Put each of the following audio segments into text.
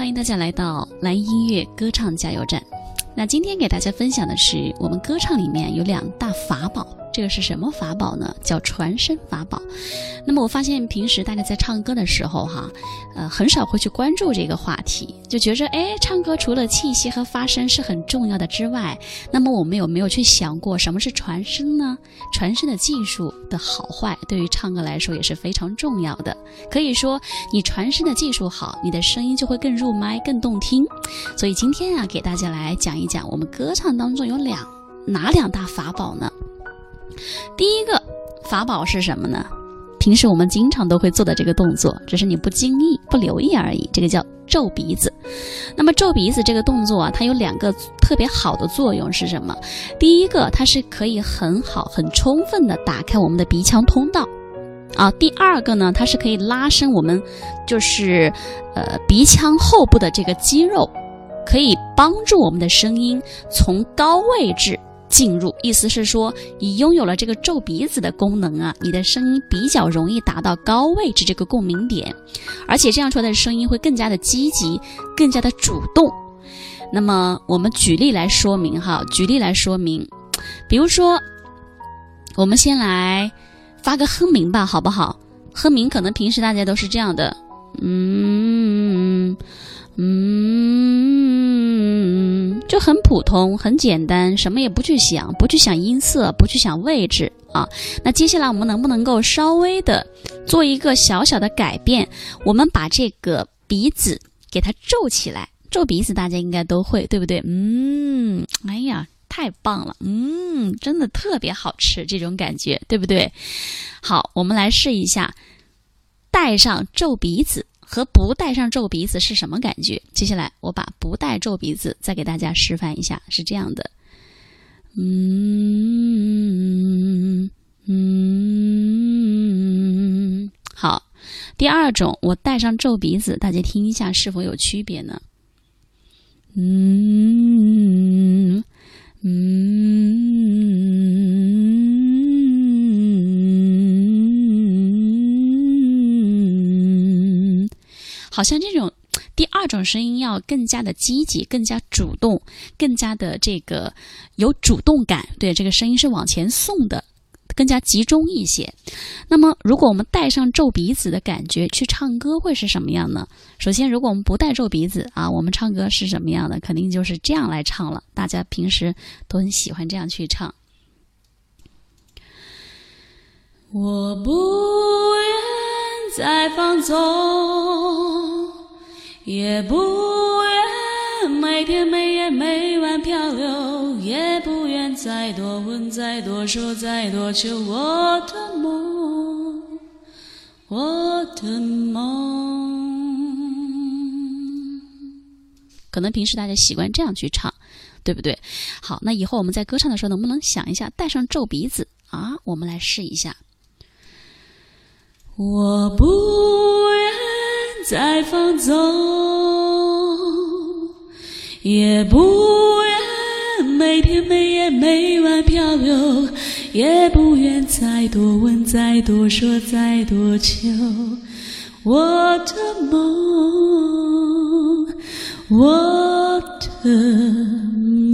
欢迎大家来到蓝音乐歌唱加油站。那今天给大家分享的是，我们歌唱里面有两大法宝。这个是什么法宝呢？叫传声法宝。那么我发现平时大家在唱歌的时候，哈，呃，很少会去关注这个话题，就觉着，哎，唱歌除了气息和发声是很重要的之外，那么我们有没有去想过什么是传声呢？传声的技术的好坏，对于唱歌来说也是非常重要的。可以说，你传声的技术好，你的声音就会更入麦、更动听。所以今天啊，给大家来讲一讲，我们歌唱当中有两哪两大法宝呢？第一个法宝是什么呢？平时我们经常都会做的这个动作，只是你不经意、不留意而已。这个叫皱鼻子。那么皱鼻子这个动作啊，它有两个特别好的作用是什么？第一个，它是可以很好、很充分的打开我们的鼻腔通道啊。第二个呢，它是可以拉伸我们就是呃鼻腔后部的这个肌肉，可以帮助我们的声音从高位置。进入，意思是说，你拥有了这个皱鼻子的功能啊，你的声音比较容易达到高位置这个共鸣点，而且这样出来的声音会更加的积极，更加的主动。那么我们举例来说明哈，举例来说明，比如说，我们先来发个哼鸣吧，好不好？哼鸣可能平时大家都是这样的，嗯嗯。就很普通，很简单，什么也不去想，不去想音色，不去想位置啊。那接下来我们能不能够稍微的做一个小小的改变？我们把这个鼻子给它皱起来，皱鼻子大家应该都会，对不对？嗯，哎呀，太棒了，嗯，真的特别好吃，这种感觉，对不对？好，我们来试一下，戴上皱鼻子。和不戴上皱鼻子是什么感觉？接下来我把不戴皱鼻子再给大家示范一下，是这样的，嗯嗯，好。第二种，我戴上皱鼻子，大家听一下是否有区别呢？嗯嗯。好像这种第二种声音要更加的积极，更加主动，更加的这个有主动感。对，这个声音是往前送的，更加集中一些。那么，如果我们带上皱鼻子的感觉去唱歌，会是什么样呢？首先，如果我们不带皱鼻子啊，我们唱歌是什么样的？肯定就是这样来唱了。大家平时都很喜欢这样去唱。我不愿再放纵。也不愿每天每夜每晚漂流，也不愿再多问、再多说、再多求。我的梦，我的梦。可能平时大家习惯这样去唱，对不对？好，那以后我们在歌唱的时候，能不能想一下带上皱鼻子啊？我们来试一下。我不愿。再放纵，也不愿每天每夜每晚漂流，也不愿再多问、再多说、再多求。我的梦，我的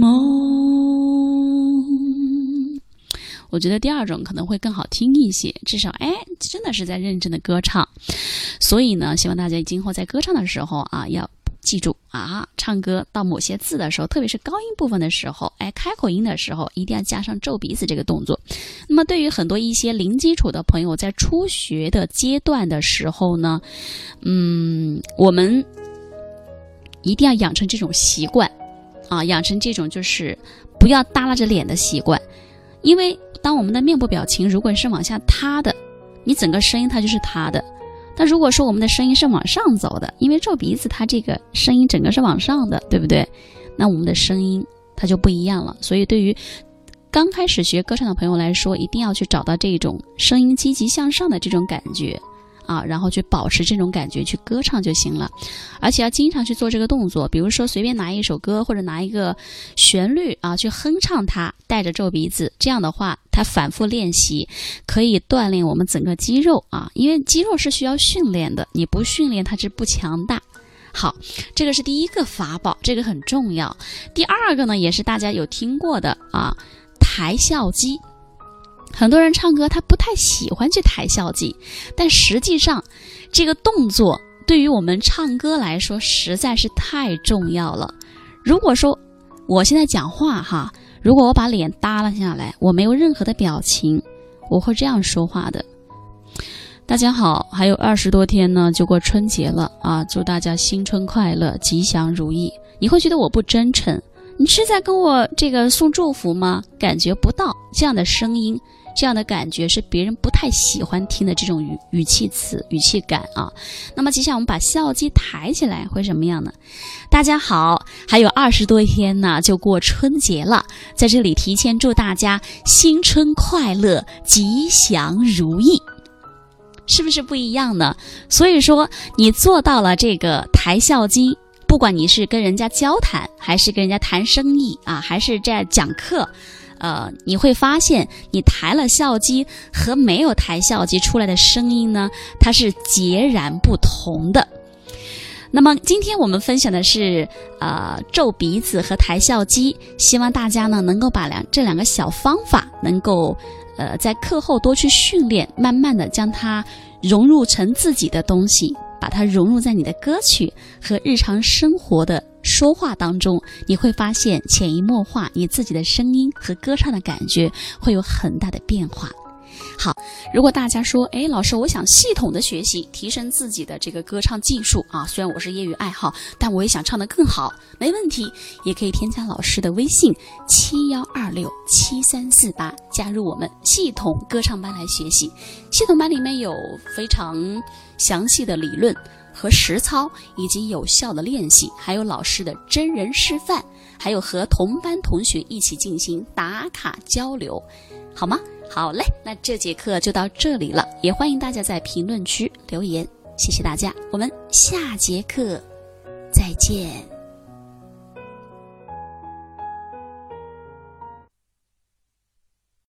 梦。我觉得第二种可能会更好听一些，至少哎，真的是在认真的歌唱。所以呢，希望大家今后在歌唱的时候啊，要记住啊，唱歌到某些字的时候，特别是高音部分的时候，哎，开口音的时候，一定要加上皱鼻子这个动作。那么，对于很多一些零基础的朋友，在初学的阶段的时候呢，嗯，我们一定要养成这种习惯啊，养成这种就是不要耷拉着脸的习惯，因为。当我们的面部表情如果是往下塌的，你整个声音它就是塌的。但如果说我们的声音是往上走的，因为皱鼻子它这个声音整个是往上的，对不对？那我们的声音它就不一样了。所以对于刚开始学歌唱的朋友来说，一定要去找到这种声音积极向上的这种感觉。啊，然后去保持这种感觉去歌唱就行了，而且要经常去做这个动作。比如说，随便拿一首歌或者拿一个旋律啊，去哼唱它，带着皱鼻子。这样的话，它反复练习可以锻炼我们整个肌肉啊，因为肌肉是需要训练的，你不训练它是不强大。好，这个是第一个法宝，这个很重要。第二个呢，也是大家有听过的啊，抬笑肌。很多人唱歌他不太喜欢去抬笑肌，但实际上这个动作对于我们唱歌来说实在是太重要了。如果说我现在讲话哈，如果我把脸耷拉下来，我没有任何的表情，我会这样说话的。大家好，还有二十多天呢，就过春节了啊！祝大家新春快乐，吉祥如意。你会觉得我不真诚？你是在跟我这个送祝福吗？感觉不到这样的声音，这样的感觉是别人不太喜欢听的这种语语气词、语气感啊。那么接下来我们把笑肌抬起来会什么样呢？大家好，还有二十多天呢，就过春节了，在这里提前祝大家新春快乐，吉祥如意。是不是不一样呢？所以说，你做到了这个抬笑肌，不管你是跟人家交谈，还是跟人家谈生意啊，还是在讲课，呃，你会发现，你抬了笑肌和没有抬笑肌出来的声音呢，它是截然不同的。那么，今天我们分享的是呃皱鼻子和抬笑肌，希望大家呢能够把两这两个小方法能够。呃，在课后多去训练，慢慢的将它融入成自己的东西，把它融入在你的歌曲和日常生活的说话当中，你会发现潜移默化，你自己的声音和歌唱的感觉会有很大的变化。好，如果大家说，哎，老师，我想系统的学习，提升自己的这个歌唱技术啊，虽然我是业余爱好，但我也想唱得更好，没问题，也可以添加老师的微信七幺二六七三四八，加入我们系统歌唱班来学习。系统班里面有非常详细的理论和实操，以及有效的练习，还有老师的真人示范，还有和同班同学一起进行打卡交流，好吗？好嘞，那这节课就到这里了，也欢迎大家在评论区留言，谢谢大家，我们下节课再见。